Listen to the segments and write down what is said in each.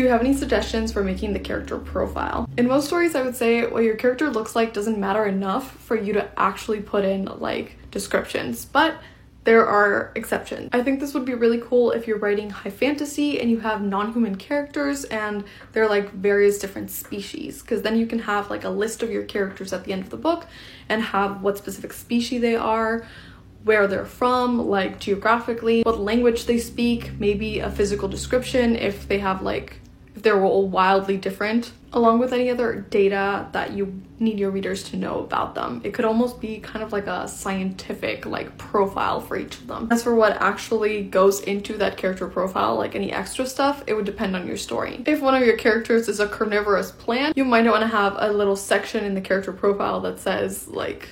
Do you have any suggestions for making the character profile? In most stories, I would say what your character looks like doesn't matter enough for you to actually put in like descriptions, but there are exceptions. I think this would be really cool if you're writing high fantasy and you have non-human characters and they're like various different species because then you can have like a list of your characters at the end of the book and have what specific species they are, where they're from, like geographically, what language they speak, maybe a physical description if they have like if they're all wildly different, along with any other data that you need your readers to know about them. It could almost be kind of like a scientific like profile for each of them. As for what actually goes into that character profile, like any extra stuff, it would depend on your story. If one of your characters is a carnivorous plant, you might want to have a little section in the character profile that says like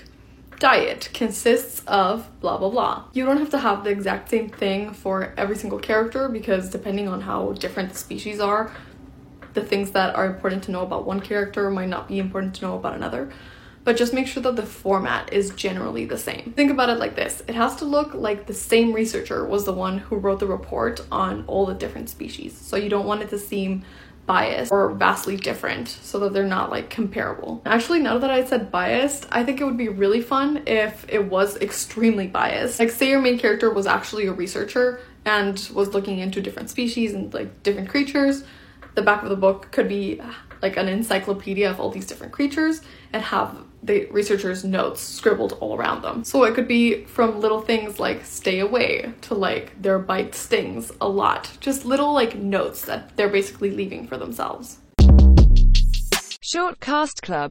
diet consists of blah blah blah. You don't have to have the exact same thing for every single character because depending on how different the species are, the things that are important to know about one character might not be important to know about another. But just make sure that the format is generally the same. Think about it like this it has to look like the same researcher was the one who wrote the report on all the different species. So you don't want it to seem biased or vastly different so that they're not like comparable. Actually, now that I said biased, I think it would be really fun if it was extremely biased. Like, say your main character was actually a researcher and was looking into different species and like different creatures the back of the book could be like an encyclopedia of all these different creatures and have the researchers' notes scribbled all around them. So it could be from little things like stay away to like their bite stings a lot. Just little like notes that they're basically leaving for themselves. Short Cast Club